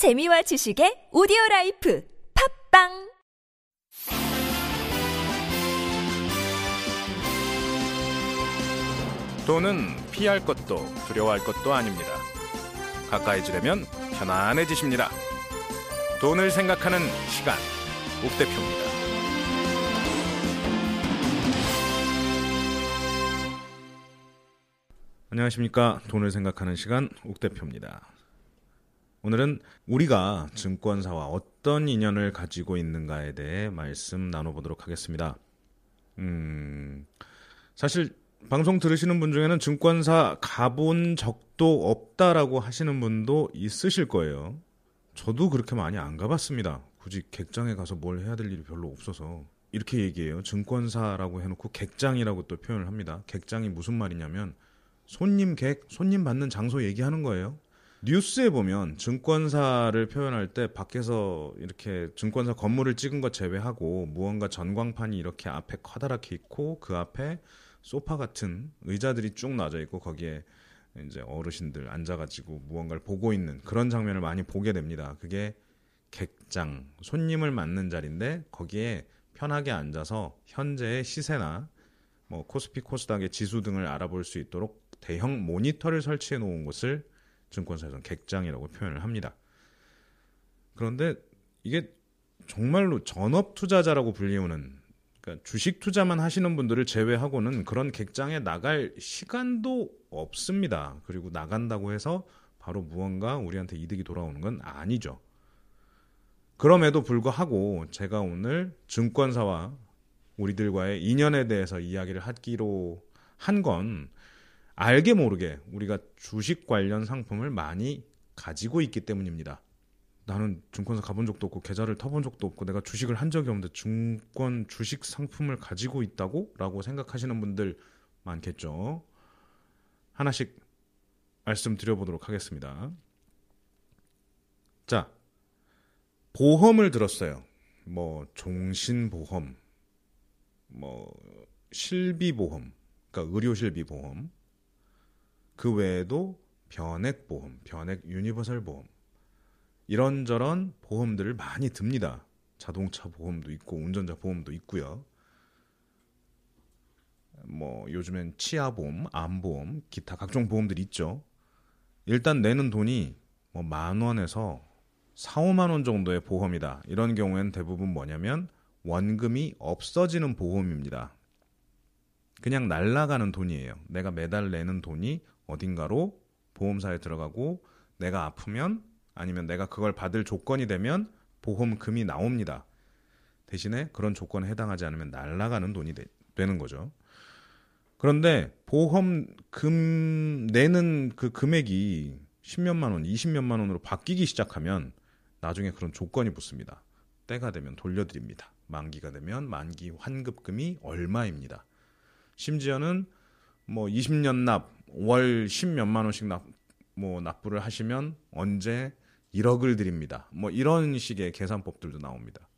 재미와 지식의 오디오 life 팟빵 돈은 피할 것도 두려워할 것도 아닙니다. 가까이 지내면 편안해지십니다. 돈을 생각하는 시간, 옥 대표입니다. 안녕하십니까. 돈을 생각하는 시간, 옥 대표입니다. 오늘은 우리가 증권사와 어떤 인연을 가지고 있는가에 대해 말씀 나눠보도록 하겠습니다. 음, 사실 방송 들으시는 분 중에는 증권사 가본 적도 없다라고 하시는 분도 있으실 거예요. 저도 그렇게 많이 안 가봤습니다. 굳이 객장에 가서 뭘 해야 될 일이 별로 없어서. 이렇게 얘기해요. 증권사라고 해놓고 객장이라고 또 표현을 합니다. 객장이 무슨 말이냐면 손님 객, 손님 받는 장소 얘기하는 거예요. 뉴스에 보면 증권사를 표현할 때 밖에서 이렇게 증권사 건물을 찍은 것 제외하고 무언가 전광판이 이렇게 앞에 커다랗게 있고 그 앞에 소파 같은 의자들이 쭉 놔져 있고 거기에 이제 어르신들 앉아가지고 무언가를 보고 있는 그런 장면을 많이 보게 됩니다. 그게 객장, 손님을 맞는 자리인데 거기에 편하게 앉아서 현재의 시세나 뭐 코스피 코스닥의 지수 등을 알아볼 수 있도록 대형 모니터를 설치해 놓은 곳을 증권사에서는 객장이라고 표현을 합니다. 그런데 이게 정말로 전업 투자자라고 불리우는 그러니까 주식 투자만 하시는 분들을 제외하고는 그런 객장에 나갈 시간도 없습니다. 그리고 나간다고 해서 바로 무언가 우리한테 이득이 돌아오는 건 아니죠. 그럼에도 불구하고 제가 오늘 증권사와 우리들과의 인연에 대해서 이야기를 하기로 한 건 알게 모르게 우리가 주식 관련 상품을 많이 가지고 있기 때문입니다. 나는 증권사 가본 적도 없고 계좌를 터본 적도 없고 내가 주식을 한 적이 없는데 증권 주식 상품을 가지고 있다고? 라고 생각하시는 분들 많겠죠. 하나씩 말씀드려보도록 하겠습니다. 자, 보험을 들었어요. 뭐 종신보험, 뭐 실비보험, 그러니까 의료실비보험, 그 외에도 변액 보험, 변액 universal 보험 이런저런 보험들을 많이 듭니다. 자동차 보험도 있고 운전자 보험도 있고요. 뭐 요즘엔 치아 보험, 암 보험, 기타 각종 보험들이 있죠. 일단 내는 돈이 뭐 만 원에서 4, 5만 원 정도의 보험이다. 이런 경우에는 대부분 뭐냐면 원금이 없어지는 보험입니다. 그냥 날라가는 돈이에요. 내가 매달 내는 돈이 어딘가로 보험사에 들어가고 내가 아프면 아니면 내가 그걸 받을 조건이 되면 보험금이 나옵니다. 대신에 그런 조건에 해당하지 않으면 날라가는 돈이 되, 는 거죠. 그런데 보험금 내는 그 금액이 10몇만 원, 20몇만 원으로 바뀌기 시작하면 나중에 그런 조건이 붙습니다. 때가 되면 돌려드립니다. 만기가 되면 만기 환급금이 얼마입니다. 심지어는 뭐 20년 납, 월 10몇만 원씩 납, 뭐 납부를 하시면 언제 1억을 드립니다. 뭐 이런 식의 계산법들도 나옵니다.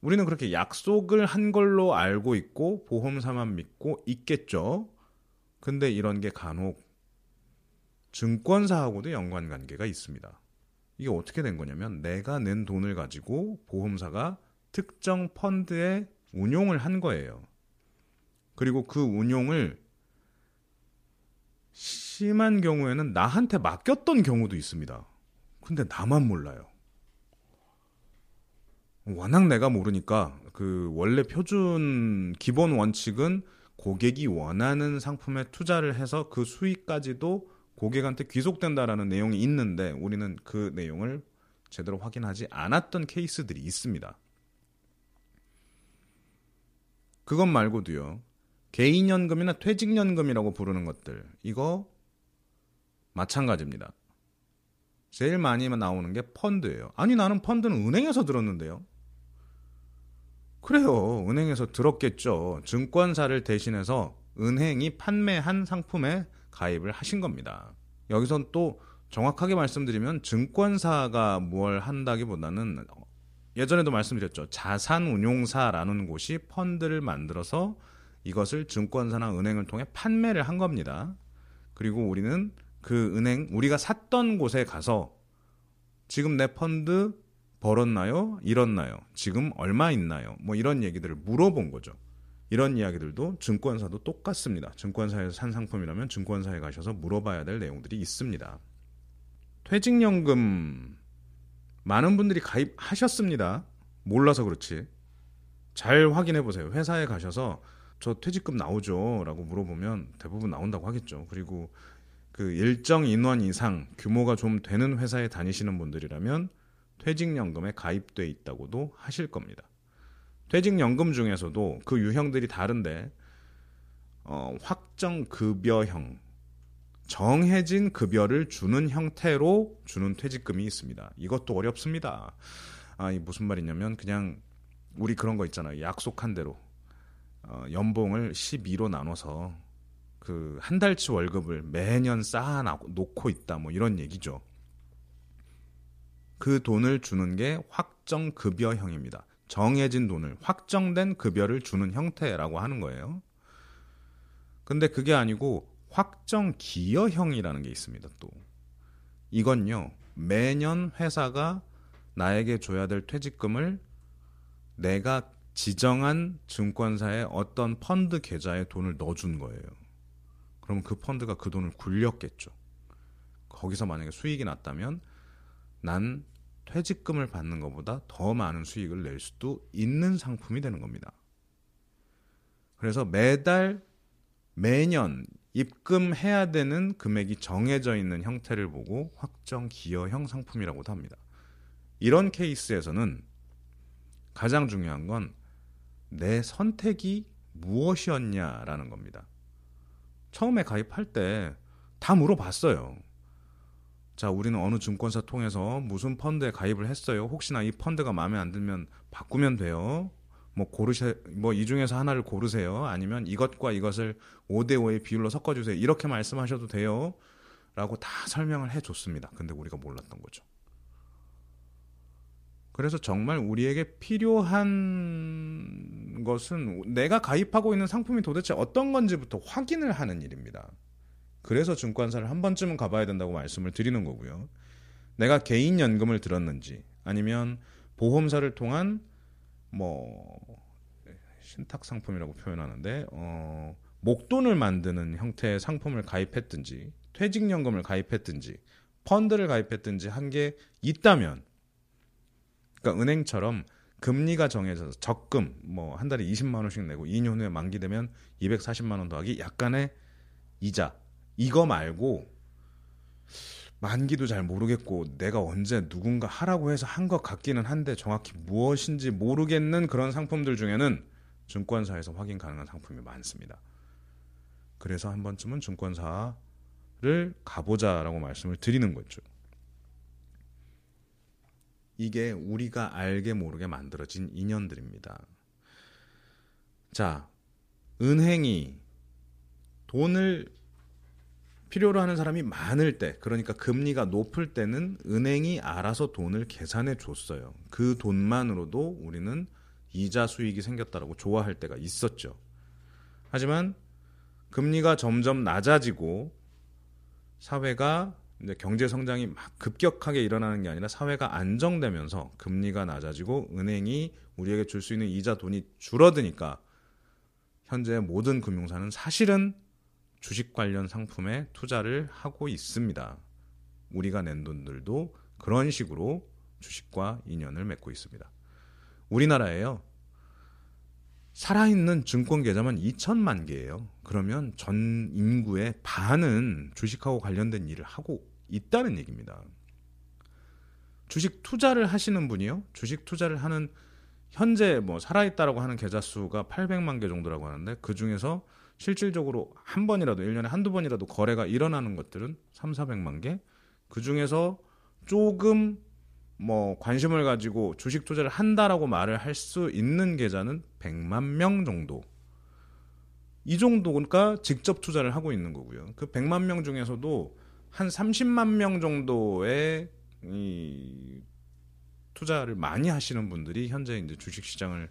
우리는 그렇게 약속을 한 걸로 알고 있고 보험사만 믿고 있겠죠. 근데 이런 게 간혹 증권사하고도 연관 관계가 있습니다. 이게 어떻게 된 거냐면 내가 낸 돈을 가지고 보험사가 특정 펀드에 운용을 한 거예요. 그리고 그 운용을 심한 경우에는 나한테 맡겼던 경우도 있습니다. 근데 나만 몰라요. 워낙 내가 모르니까 그 원래 표준 기본 원칙은 고객이 원하는 상품에 투자를 해서 그 수익까지도 고객한테 귀속된다라는 내용이 있는데 우리는 그 내용을 제대로 확인하지 않았던 케이스들이 있습니다. 그것 말고도요. 개인연금이나 퇴직연금이라고 부르는 것들 이거 마찬가지입니다. 제일 많이 나오는 게 펀드예요. 아니 나는 펀드는 은행에서 들었는데요. 그래요. 은행에서 들었겠죠. 증권사를 대신해서 은행이 판매한 상품에 가입을 하신 겁니다. 여기선 또 정확하게 말씀드리면 증권사가 뭘 한다기보다는 예전에도 말씀드렸죠. 자산운용사라는 곳이 펀드를 만들어서 이것을 증권사나 은행을 통해 판매를 한 겁니다. 그리고 우리는 그 은행, 우리가 샀던 곳에 가서 지금 내 펀드 벌었나요? 잃었나요? 지금 얼마 있나요? 뭐 이런 얘기들을 물어본 거죠. 이런 이야기들도 증권사도 똑같습니다. 증권사에서 산 상품이라면 증권사에 가셔서 물어봐야 될 내용들이 있습니다. 퇴직연금 많은 분들이 가입하셨습니다. 몰라서 그렇지. 잘 확인해 보세요. 회사에 가셔서 저 퇴직금 나오죠? 라고 물어보면 대부분 나온다고 하겠죠. 그리고 그 일정 인원 이상 규모가 좀 되는 회사에 다니시는 분들이라면 퇴직연금에 가입돼 있다고도 하실 겁니다. 퇴직연금 중에서도 그 유형들이 다른데 어, 확정 급여형 정해진 급여를 주는 형태로 주는 퇴직금이 있습니다. 이것도 어렵습니다. 아, 이 무슨 말이냐면 그냥 우리 그런 거 있잖아요. 약속한 대로 어, 연봉을 12로 나눠서 그 한 달치 월급을 매년 쌓아 놓고 있다. 뭐 이런 얘기죠. 그 돈을 주는 게 확정 급여형입니다. 정해진 돈을 확정된 급여를 주는 형태라고 하는 거예요. 근데 그게 아니고 확정 기여형이라는 게 있습니다. 또 이건요 매년 회사가 나에게 줘야 될 퇴직금을 내가 지정한 증권사의 어떤 펀드 계좌에 돈을 넣어준 거예요. 그럼 그 펀드가 그 돈을 굴렸겠죠. 거기서 만약에 수익이 났다면 난 퇴직금을 받는 것보다 더 많은 수익을 낼 수도 있는 상품이 되는 겁니다. 그래서 매달 매년 입금해야 되는 금액이 정해져 있는 형태를 보고 확정 기여형 상품이라고도 합니다. 이런 케이스에서는 가장 중요한 건 내 선택이 무엇이었냐라는 겁니다. 처음에 가입할 때 다 물어봤어요. 자, 우리는 어느 증권사 통해서 무슨 펀드에 가입을 했어요. 혹시나 이 펀드가 마음에 안 들면 바꾸면 돼요. 뭐 고르셔 뭐이 중에서 하나를 고르세요. 아니면 이것과 이것을 5대 5의 비율로 섞어 주세요. 이렇게 말씀하셔도 돼요. 라고 다 설명을 해 줬습니다. 근데 우리가 몰랐던 거죠. 그래서 정말 우리에게 필요한 것은 내가 가입하고 있는 상품이 도대체 어떤 건지부터 확인을 하는 일입니다. 그래서 증권사를 한 번쯤은 가봐야 된다고 말씀을 드리는 거고요. 내가 개인 연금을 들었는지 아니면 보험사를 통한 뭐 신탁 상품이라고 표현하는데 어, 목돈을 만드는 형태의 상품을 가입했든지 퇴직연금을 가입했든지 펀드를 가입했든지 한 게 있다면 그러니까 은행처럼 금리가 정해져서 적금 뭐 한 달에 20만 원씩 내고 2년 후에 만기되면 240만 원 더하기 약간의 이자 이거 말고 만기도 잘 모르겠고 내가 언제 누군가 하라고 해서 한 것 같기는 한데 정확히 무엇인지 모르겠는 그런 상품들 중에는 증권사에서 확인 가능한 상품이 많습니다. 그래서 한 번쯤은 증권사를 가보자라고 말씀을 드리는 거죠. 이게 우리가 알게 모르게 만들어진 인연들입니다. 자, 은행이 돈을 필요로 하는 사람이 많을 때, 그러니까 금리가 높을 때는 은행이 알아서 돈을 계산해 줬어요. 그 돈만으로도 우리는 이자 수익이 생겼다라고 좋아할 때가 있었죠. 하지만 금리가 점점 낮아지고 사회가 이제 경제 성장이 막 급격하게 일어나는 게 아니라 사회가 안정되면서 금리가 낮아지고 은행이 우리에게 줄 수 있는 이자 돈이 줄어드니까 현재 모든 금융사는 사실은 주식 관련 상품에 투자를 하고 있습니다. 우리가 낸 돈들도 그런 식으로 주식과 인연을 맺고 있습니다. 우리나라에요. 살아있는 증권 계좌만 2천만 개예요. 그러면 전 인구의 반은 주식하고 관련된 일을 하고 있다는 얘기입니다. 주식 투자를 하시는 분이요. 주식 투자를 하는 현재 뭐 살아있다라고 하는 계좌 수가 800만 개 정도라고 하는데 그 중에서 실질적으로 한 번이라도 1년에 한두 번이라도 거래가 일어나는 것들은 3, 400만 개. 그 중에서 조금 뭐 관심을 가지고 주식 투자를 한다라고 말을 할 수 있는 계좌는 100만 명 정도. 이 정도가 직접 투자를 하고 있는 거고요. 그 100만 명 중에서도 한 30만 명 정도의 이 투자를 많이 하시는 분들이 현재 이제 주식 시장을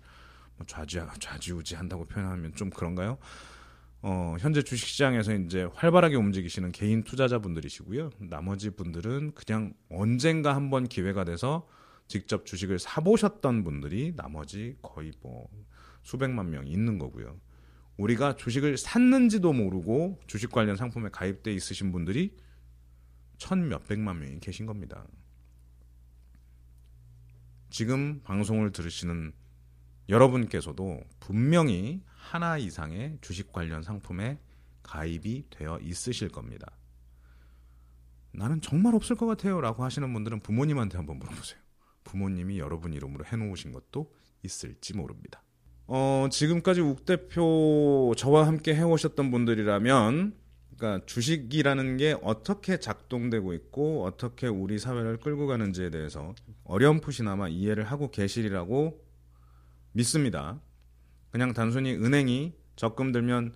뭐 좌지 좌지우지 한다고 표현하면 좀 그런가요? 어, 현재 주식시장에서 이제 활발하게 움직이시는 개인 투자자분들이시고요. 나머지 분들은 그냥 언젠가 한번 기회가 돼서 직접 주식을 사보셨던 분들이 나머지 거의 뭐 수백만 명 있는 거고요. 우리가 주식을 샀는지도 모르고 주식 관련 상품에 가입돼 있으신 분들이 천 몇백만 명이 계신 겁니다. 지금 방송을 들으시는 여러분께서도 분명히 하나 이상의 주식 관련 상품에 가입이 되어 있으실 겁니다. 나는 정말 없을 것 같아요. 라고 하시는 분들은 부모님한테 한번 물어보세요. 부모님이 여러분 이름으로 해놓으신 것도 있을지 모릅니다. 어, 지금까지 욱 대표 저와 함께 해오셨던 분들이라면, 그러니까 주식이라는 게 어떻게 작동되고 있고 어떻게 우리 사회를 끌고 가는지에 대해서 어렴풋이나마 이해를 하고 계시리라고 믿습니다. 그냥 단순히 은행이 적금 들면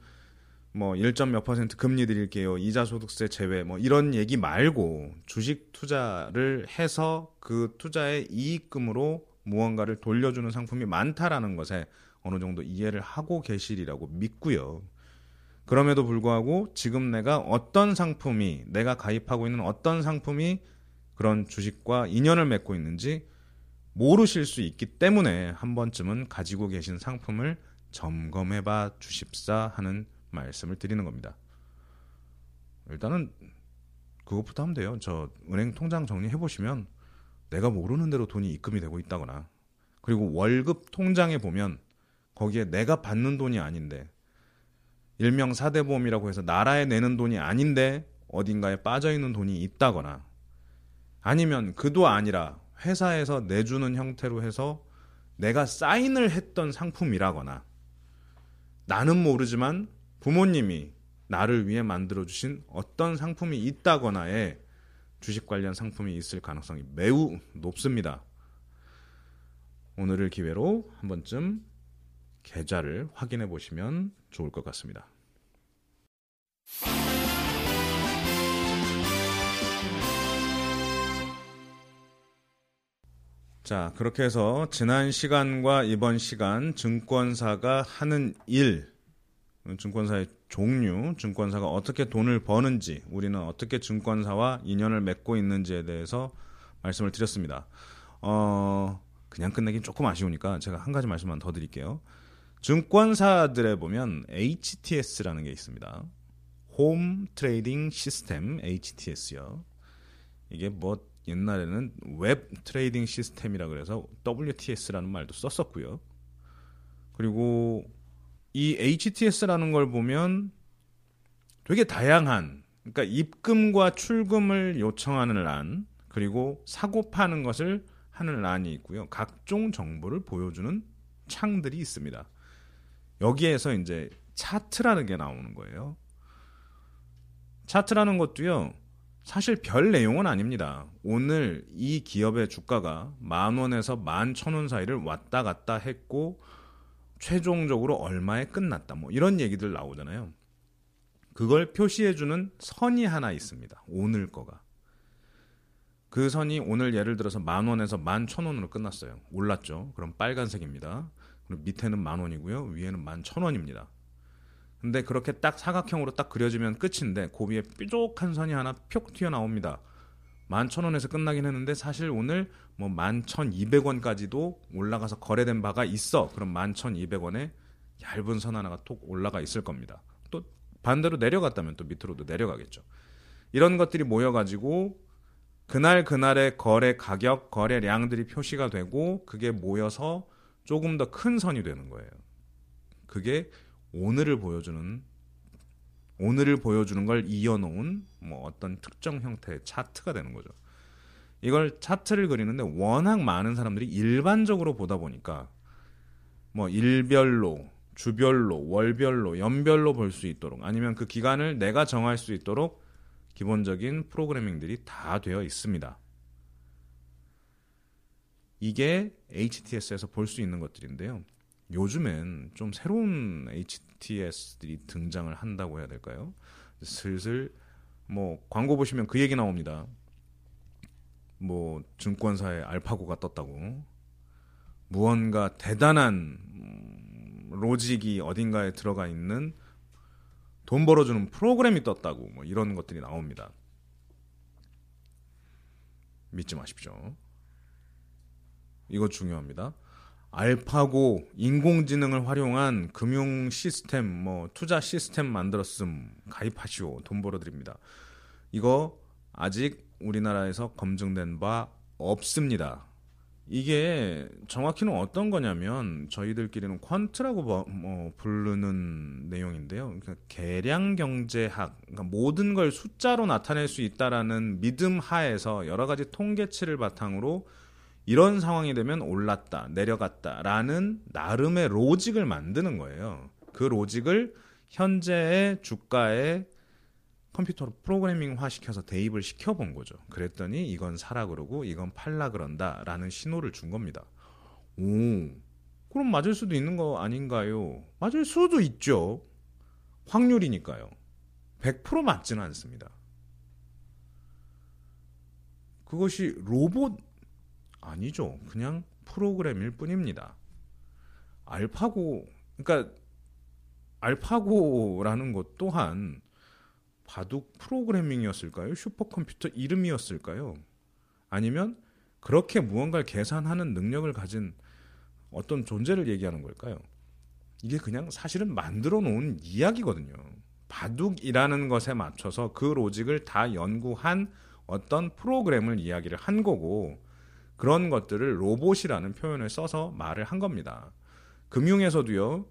뭐 1점 몇 퍼센트 금리 드릴게요. 이자 소득세 제외 뭐 이런 얘기 말고 주식 투자를 해서 그 투자의 이익금으로 무언가를 돌려주는 상품이 많다라는 것에 어느 정도 이해를 하고 계시리라고 믿고요. 그럼에도 불구하고 지금 내가 어떤 상품이 내가 가입하고 있는 어떤 상품이 그런 주식과 인연을 맺고 있는지 모르실 수 있기 때문에 한 번쯤은 가지고 계신 상품을 점검해 봐 주십사 하는 말씀을 드리는 겁니다. 일단은 그것부터 하면 돼요. 저 은행 통장 정리해 보시면 내가 모르는 대로 돈이 입금이 되고 있다거나 그리고 월급 통장에 보면 거기에 내가 받는 돈이 아닌데 일명 사대보험이라고 해서 나라에 내는 돈이 아닌데 어딘가에 빠져 있는 돈이 있다거나 아니면 그도 아니라 회사에서 내주는 형태로 해서 내가 사인을 했던 상품이라거나 나는 모르지만 부모님이 나를 위해 만들어 주신 어떤 상품이 있다거나의 주식 관련 상품이 있을 가능성이 매우 높습니다. 오늘을 기회로 한 번쯤 계좌를 확인해 보시면 좋을 것 같습니다. 자, 그렇게 해서 지난 시간과 이번 시간 증권사가 하는 일, 증권사의 종류, 증권사가 어떻게 돈을 버는지, 우리는 어떻게 증권사와 인연을 맺고 있는지에 대해서 말씀을 드렸습니다. 어, 그냥 끝내긴 조금 아쉬우니까 제가 한 가지 말씀만 더 드릴게요. 증권사들에 보면 HTS라는 게 있습니다. home trading system HTS요. 이게 뭐 옛날에는 web trading system이라 그래서 WTS라는 말도 썼었고요. 그리고 이 HTS라는 걸 보면 되게 다양한 그러니까 입금과 출금을 요청하는 란 그리고 사고 파는 것을 하는 란이 있고요. 각종 정보를 보여주는 창들이 있습니다. 여기에서 이제 차트라는 게 나오는 거예요. 차트라는 것도요. 사실 별 내용은 아닙니다. 오늘 이 기업의 주가가 만 원에서 만 천 원 사이를 왔다 갔다 했고 최종적으로 얼마에 끝났다. 뭐 이런 얘기들 나오잖아요. 그걸 표시해주는 선이 하나 있습니다. 오늘 거가. 그 선이 오늘 예를 들어서 만 원에서 만 천 원으로 끝났어요. 올랐죠. 그럼 빨간색입니다. 그리고 밑에는 만 원이고요. 위에는 만 천 원입니다. 근데 그렇게 딱 사각형으로 딱 그려지면 끝인데 고비에 뾰족한 선이 하나 표 튀어나옵니다. 만천 원에서 끝나긴 했는데 사실 오늘 뭐 만천 이백 원까지도 올라가서 거래된 바가 있어. 그럼 만천 이백 원에 얇은 선 하나가 톡 올라가 있을 겁니다. 또 반대로 내려갔다면 또 밑으로도 내려가겠죠. 이런 것들이 모여가지고 그날 그날의 거래 가격, 거래량들이 표시가 되고 그게 모여서 조금 더 큰 선이 되는 거예요. 그게 오늘을 보여주는 오늘을 보여주는 걸 이어놓은 뭐 어떤 특정 형태의 차트가 되는 거죠. 이걸 차트를 그리는데 워낙 많은 사람들이 일반적으로 보다 보니까 뭐 일별로, 주별로, 월별로, 연별로 볼 수 있도록 아니면 그 기간을 내가 정할 수 있도록 기본적인 프로그래밍들이 다 되어 있습니다. 이게 HTS에서 볼 수 있는 것들인데요. 요즘엔 좀 새로운 HTS들이 등장을 한다고 해야 될까요? 슬슬 뭐 광고 보시면 그 얘기 나옵니다. 뭐 증권사에 알파고가 떴다고 무언가 대단한 음, 로직이 어딘가에 들어가 있는 돈 벌어주는 프로그램이 떴다고 뭐 이런 것들이 나옵니다. 믿지 마십시오. 이거 중요합니다. 알파고 인공지능을 활용한 금융 시스템 뭐 투자 시스템 만들었음 가입하시오 돈 벌어드립니다. 이거 아직 우리나라에서 검증된 바 없습니다. 이게 정확히는 어떤 거냐면 저희들끼리는 퀀트라고 뭐, 뭐 부르는 내용인데요. 그러니까 계량 경제학, 그러니까 모든 걸 숫자로 나타낼 수 있다라는 믿음 하에서 여러 가지 통계치를 바탕으로 이런 상황이 되면 올랐다, 내려갔다라는 나름의 로직을 만드는 거예요. 그 로직을 현재의 주가에 컴퓨터로 프로그래밍화 시켜서 대입을 시켜본 거죠. 그랬더니 이건 사라 그러고 이건 팔라 그런다라는 신호를 준 겁니다. 오, 그럼 맞을 수도 있는 거 아닌가요? 맞을 수도 있죠. 확률이니까요. 100% 맞지는 않습니다. 그것이 로봇 아니죠. 그냥 프로그램일 뿐입니다. 알파고, 그러니까 알파고라는 것 또한 바둑 프로그래밍이었을까요? 슈퍼컴퓨터 이름이었을까요? 아니면 그렇게 무언가를 계산하는 능력을 가진 어떤 존재를 얘기하는 걸까요? 이게 그냥 사실은 만들어 놓은 이야기거든요. 바둑이라는 것에 맞춰서 그 로직을 다 연구한 어떤 프로그램을 이야기를 한 거고 그런 것들을 로봇이라는 표현을 써서 말을 한 겁니다. 금융에서도요.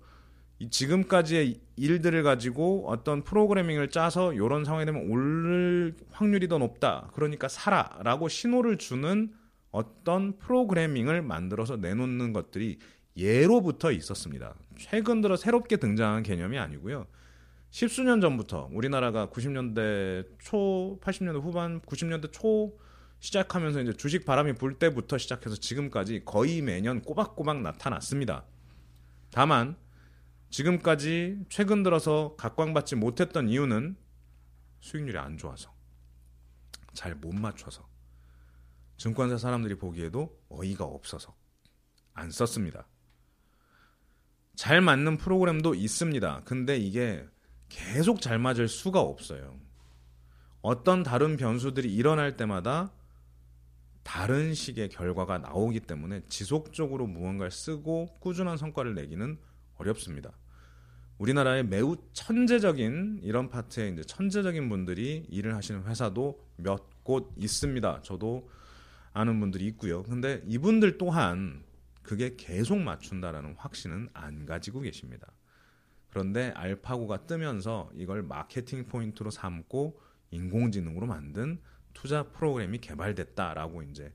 지금까지의 일들을 가지고 어떤 프로그래밍을 짜서 이런 상황이 되면 오를 확률이 더 높다. 그러니까 사라라고 신호를 주는 어떤 프로그래밍을 만들어서 내놓는 것들이 예로부터 있었습니다. 최근 들어 새롭게 등장한 개념이 아니고요. 십수년 전부터 우리나라가 90년대 초, 80년대 후반, 90년대 초 시작하면서 이제 주식 바람이 불 때부터 시작해서 지금까지 거의 매년 꼬박꼬박 나타났습니다. 다만 지금까지 최근 들어서 각광받지 못했던 이유는 수익률이 안 좋아서 잘 못 맞춰서 증권사 사람들이 보기에도 어이가 없어서 안 썼습니다. 잘 맞는 프로그램도 있습니다. 근데 이게 계속 잘 맞을 수가 없어요. 어떤 다른 변수들이 일어날 때마다 다른 식의 결과가 나오기 때문에 지속적으로 무언가를 쓰고 꾸준한 성과를 내기는 어렵습니다. 우리나라에 매우 천재적인 이런 파트에 이제 천재적인 분들이 일을 하시는 회사도 몇 곳 있습니다. 저도 아는 분들이 있고요. 근데 이분들 또한 그게 계속 맞춘다라는 확신은 안 가지고 계십니다. 그런데 알파고가 뜨면서 이걸 마케팅 포인트로 삼고 인공지능으로 만든 투자 프로그램이 개발됐다라고 이제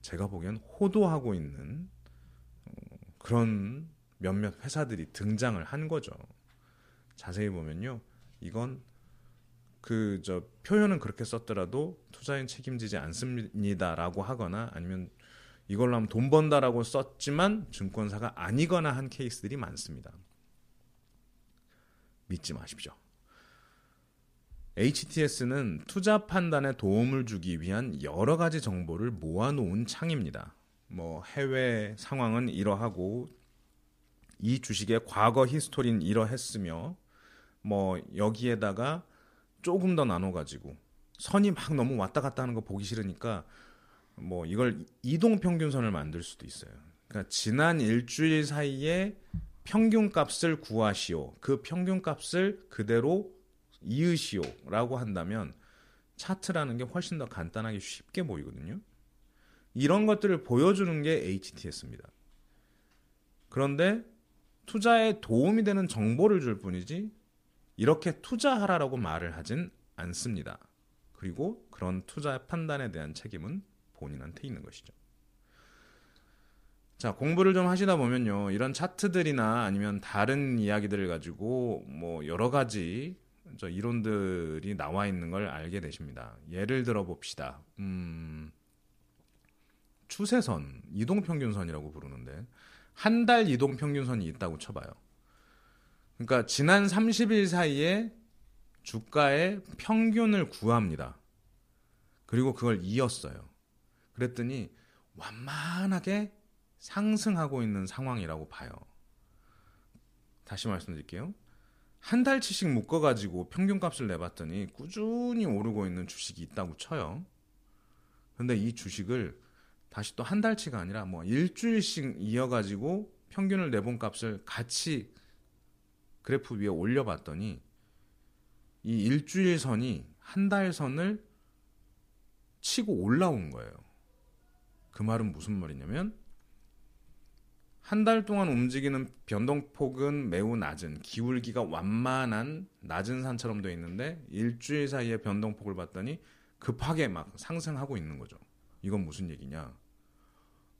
제가 보기엔 호도하고 있는 그런 몇몇 회사들이 등장을 한 거죠. 자세히 보면요. 이건 그 저 표현은 그렇게 썼더라도 투자인 책임지지 않습니다라고 하거나 아니면 이걸로 하면 돈 번다라고 썼지만 증권사가 아니거나 한 케이스들이 많습니다. 믿지 마십시오. HTS는 투자 판단에 도움을 주기 위한 여러 가지 정보를 모아놓은 창입니다. 뭐 해외 상황은 이러하고 이 주식의 과거 히스토리는 이러했으며 뭐 여기에다가 조금 더 나눠 가지고 선이 막 너무 왔다 갔다 하는 거 보기 싫으니까 뭐 이걸 이동 평균선을 만들 수도 있어요. 그러니까 지난 일주일 사이에 평균 값을 구하시오. 그 평균 값을 그대로 이으시오라고 한다면 차트라는 게 훨씬 더 간단하게 쉽게 보이거든요. 이런 것들을 보여주는 게 HTS입니다. 그런데 투자에 도움이 되는 정보를 줄 뿐이지 이렇게 투자하라라고 말을 하진 않습니다. 그리고 그런 투자 판단에 대한 책임은 본인한테 있는 것이죠. 자, 공부를 좀 하시다 보면요. 이런 차트들이나 아니면 다른 이야기들을 가지고 뭐 여러 가지 이론들이 나와 있는 걸 알게 되십니다. 예를 들어 봅시다. 음, 추세선, 이동평균선이라고 부르는데 한 달 이동평균선이 있다고 쳐봐요. 그러니까 지난 30일 사이에 주가의 평균을 구합니다. 그리고 그걸 이었어요. 그랬더니 완만하게 상승하고 있는 상황이라고 봐요. 다시 말씀드릴게요. 한 달치씩 묶어가지고 평균값을 내봤더니 꾸준히 오르고 있는 주식이 있다고 쳐요. 근데 이 주식을 다시 또 한 달치가 아니라 뭐 일주일씩 이어가지고 평균을 내본 값을 같이 그래프 위에 올려봤더니 이 일주일 선이 한 달 선을 치고 올라온 거예요. 그 말은 무슨 말이냐면 한 달 동안 움직이는 변동폭은 매우 낮은 기울기가 완만한 낮은 산처럼 되어 있는데 일주일 사이에 변동폭을 봤더니 급하게 막 상승하고 있는 거죠. 이건 무슨 얘기냐?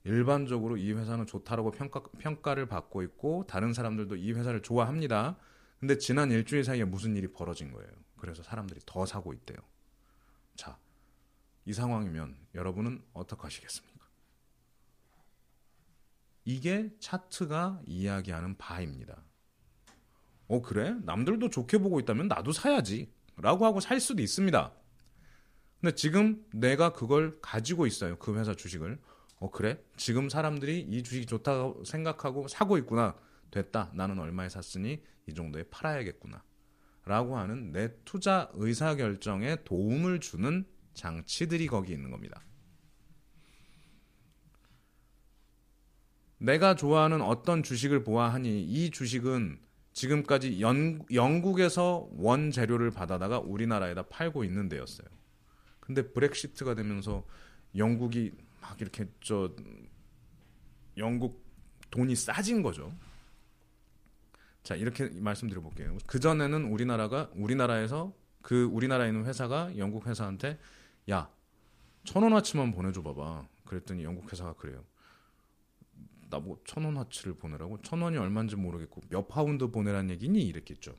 일반적으로 이 회사는 좋다라고 평가, 평가를 받고 있고 다른 사람들도 이 회사를 좋아합니다. 근데 지난 일주일 사이에 무슨 일이 벌어진 거예요. 그래서 사람들이 더 사고 있대요. 자, 이 상황이면 여러분은 어떻게 하시겠습니까? 이게 차트가 이야기하는 바입니다. 어, 그래? 남들도 좋게 보고 있다면 나도 사야지. 라고 하고 살 수도 있습니다. 근데 지금 내가 그걸 가지고 있어요. 그 회사 주식을. 어, 그래? 지금 사람들이 이 주식이 좋다고 생각하고 사고 있구나. 됐다. 나는 얼마에 샀으니 이 정도에 팔아야겠구나. 라고 하는 내 투자 의사결정에 도움을 주는 장치들이 거기 있는 겁니다. 내가 좋아하는 어떤 주식을 보아하니 이 주식은 지금까지 연, 영국에서 원재료를 받아다가 우리나라에다 팔고 있는 데였어요. 근데 브렉시트가 되면서 영국이 막 이렇게 저 영국 돈이 싸진 거죠. 자 이렇게 말씀드려 볼게요. 그 전에는 우리나라가 우리나라에서 그 우리나라에 있는 회사가 영국 회사한테 야 천 원어치만 보내줘 봐봐. 그랬더니 영국 회사가 그래요. 나뭐 천원어치를 보내라고 천 원이 얼마인지 모르겠고 몇 파운드 보내란 얘기니 이랬겠죠.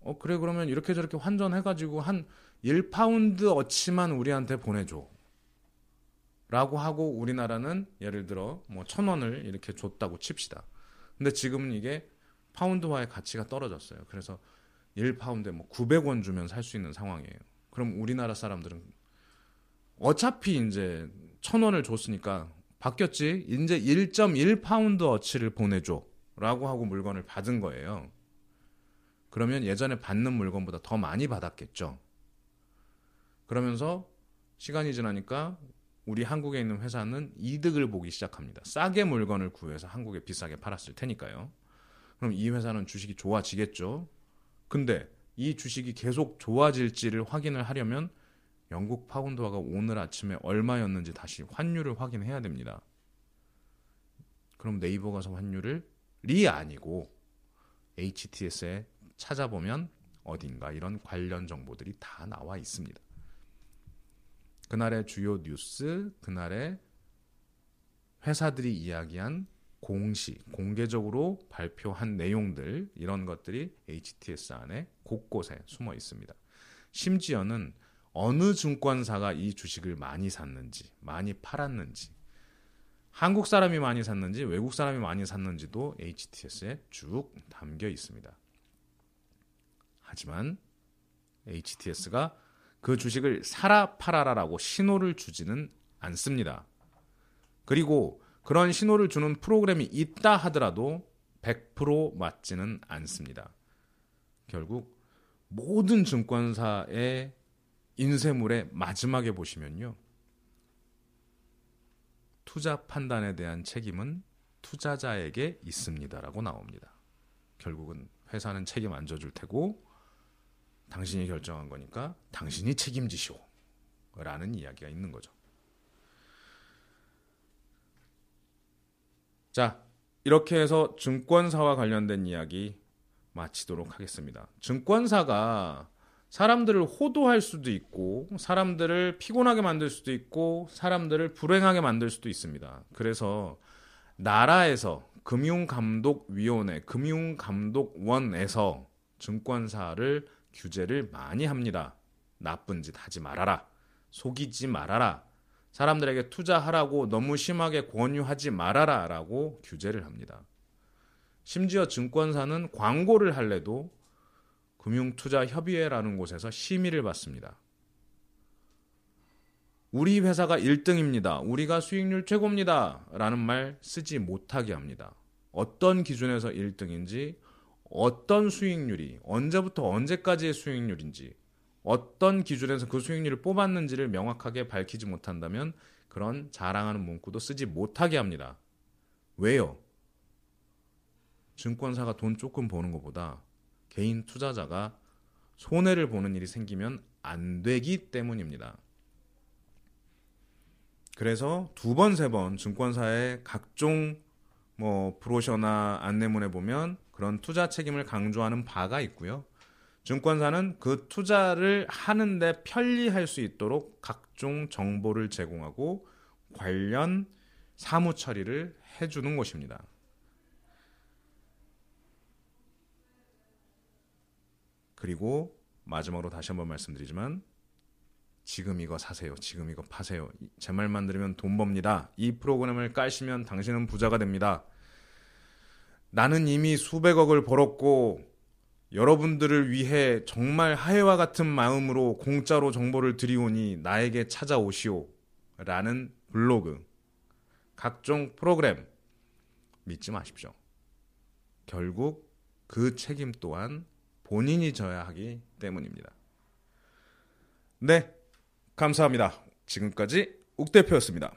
어 그래 그러면 이렇게 저렇게 환전해 가지고 한 1파운드 어치만 우리한테 보내줘. 라고 하고 우리나라는 예를 들어 뭐 천 원을 이렇게 줬다고 칩시다. 근데 지금은 이게 파운드화의 가치가 떨어졌어요. 그래서 1파운드에 뭐 900원 주면 살 수 있는 상황이에요. 그럼 우리나라 사람들은 어차피 이제 천 원을 줬으니까 바뀌었지. 이제 1.1파운드 어치를 보내줘. 라고 하고 물건을 받은 거예요. 그러면 예전에 받는 물건보다 더 많이 받았겠죠. 그러면서 시간이 지나니까 우리 한국에 있는 회사는 이득을 보기 시작합니다. 싸게 물건을 구해서 한국에 비싸게 팔았을 테니까요. 그럼 이 회사는 주식이 좋아지겠죠. 근데 이 주식이 계속 좋아질지를 확인을 하려면 영국 파운드화가 오늘 아침에 얼마였는지 다시 환율을 확인해야 됩니다. 그럼 네이버 가서 환율을 리 아니고 HTS에 찾아보면 어딘가 이런 관련 정보들이 다 나와 있습니다. 그날의 주요 뉴스, 그날의 회사들이 이야기한 공시, 공개적으로 발표한 내용들, 이런 것들이 HTS 안에 곳곳에 숨어 있습니다. 심지어는 어느 증권사가 이 주식을 많이 샀는지, 많이 팔았는지, 한국 사람이 많이 샀는지, 외국 사람이 많이 샀는지도 HTS에 쭉 담겨 있습니다. 하지만 HTS가 그 주식을 사라 팔아라라고 신호를 주지는 않습니다. 그리고 그런 신호를 주는 프로그램이 있다 하더라도 100% 맞지는 않습니다. 결국 모든 증권사의 인쇄물의 마지막에 보시면요. 투자 판단에 대한 책임은 투자자에게 있습니다라고 나옵니다. 결국은 회사는 책임 안 져줄 테고 당신이 결정한 거니까 당신이 책임지시오. 라는 이야기가 있는 거죠. 자, 이렇게 해서 증권사와 관련된 이야기 마치도록 하겠습니다. 증권사가 사람들을 호도할 수도 있고, 사람들을 피곤하게 만들 수도 있고, 사람들을 불행하게 만들 수도 있습니다. 그래서 나라에서 금융감독위원회, 금융감독원에서 증권사를 규제를 많이 합니다. 나쁜 짓 하지 말아라. 속이지 말아라. 사람들에게 투자하라고 너무 심하게 권유하지 말아라. 라고 규제를 합니다. 심지어 증권사는 광고를 할래도 금융투자협의회라는 곳에서 심의를 받습니다. 우리 회사가 1등입니다. 우리가 수익률 최고입니다. 라는 말 쓰지 못하게 합니다. 어떤 기준에서 1등인지, 어떤 수익률이 언제부터 언제까지의 수익률인지 어떤 기준에서 그 수익률을 뽑았는지를 명확하게 밝히지 못한다면 그런 자랑하는 문구도 쓰지 못하게 합니다. 왜요? 증권사가 돈 조금 버는 것보다 개인 투자자가 손해를 보는 일이 생기면 안 되기 때문입니다. 그래서 두 번, 세 번 증권사의 각종 뭐 브로셔나 안내문에 보면 그런 투자 책임을 강조하는 바가 있고요. 증권사는 그 투자를 하는데 편리할 수 있도록 각종 정보를 제공하고 관련 사무 처리를 해주는 것입니다. 그리고 마지막으로 다시 한번 말씀드리지만 지금 이거 사세요. 지금 이거 파세요. 제 말만 들으면 돈 법니다. 이 프로그램을 깔시면 당신은 부자가 됩니다. 나는 이미 수백억을 벌었고 여러분들을 위해 정말 하해와 같은 마음으로 공짜로 정보를 드리오니 나에게 찾아오시오. 라는 블로그, 각종 프로그램 믿지 마십시오. 결국 그 책임 또한 본인이 져야 하기 때문입니다. 네, 감사합니다. 지금까지 욱 대표였습니다.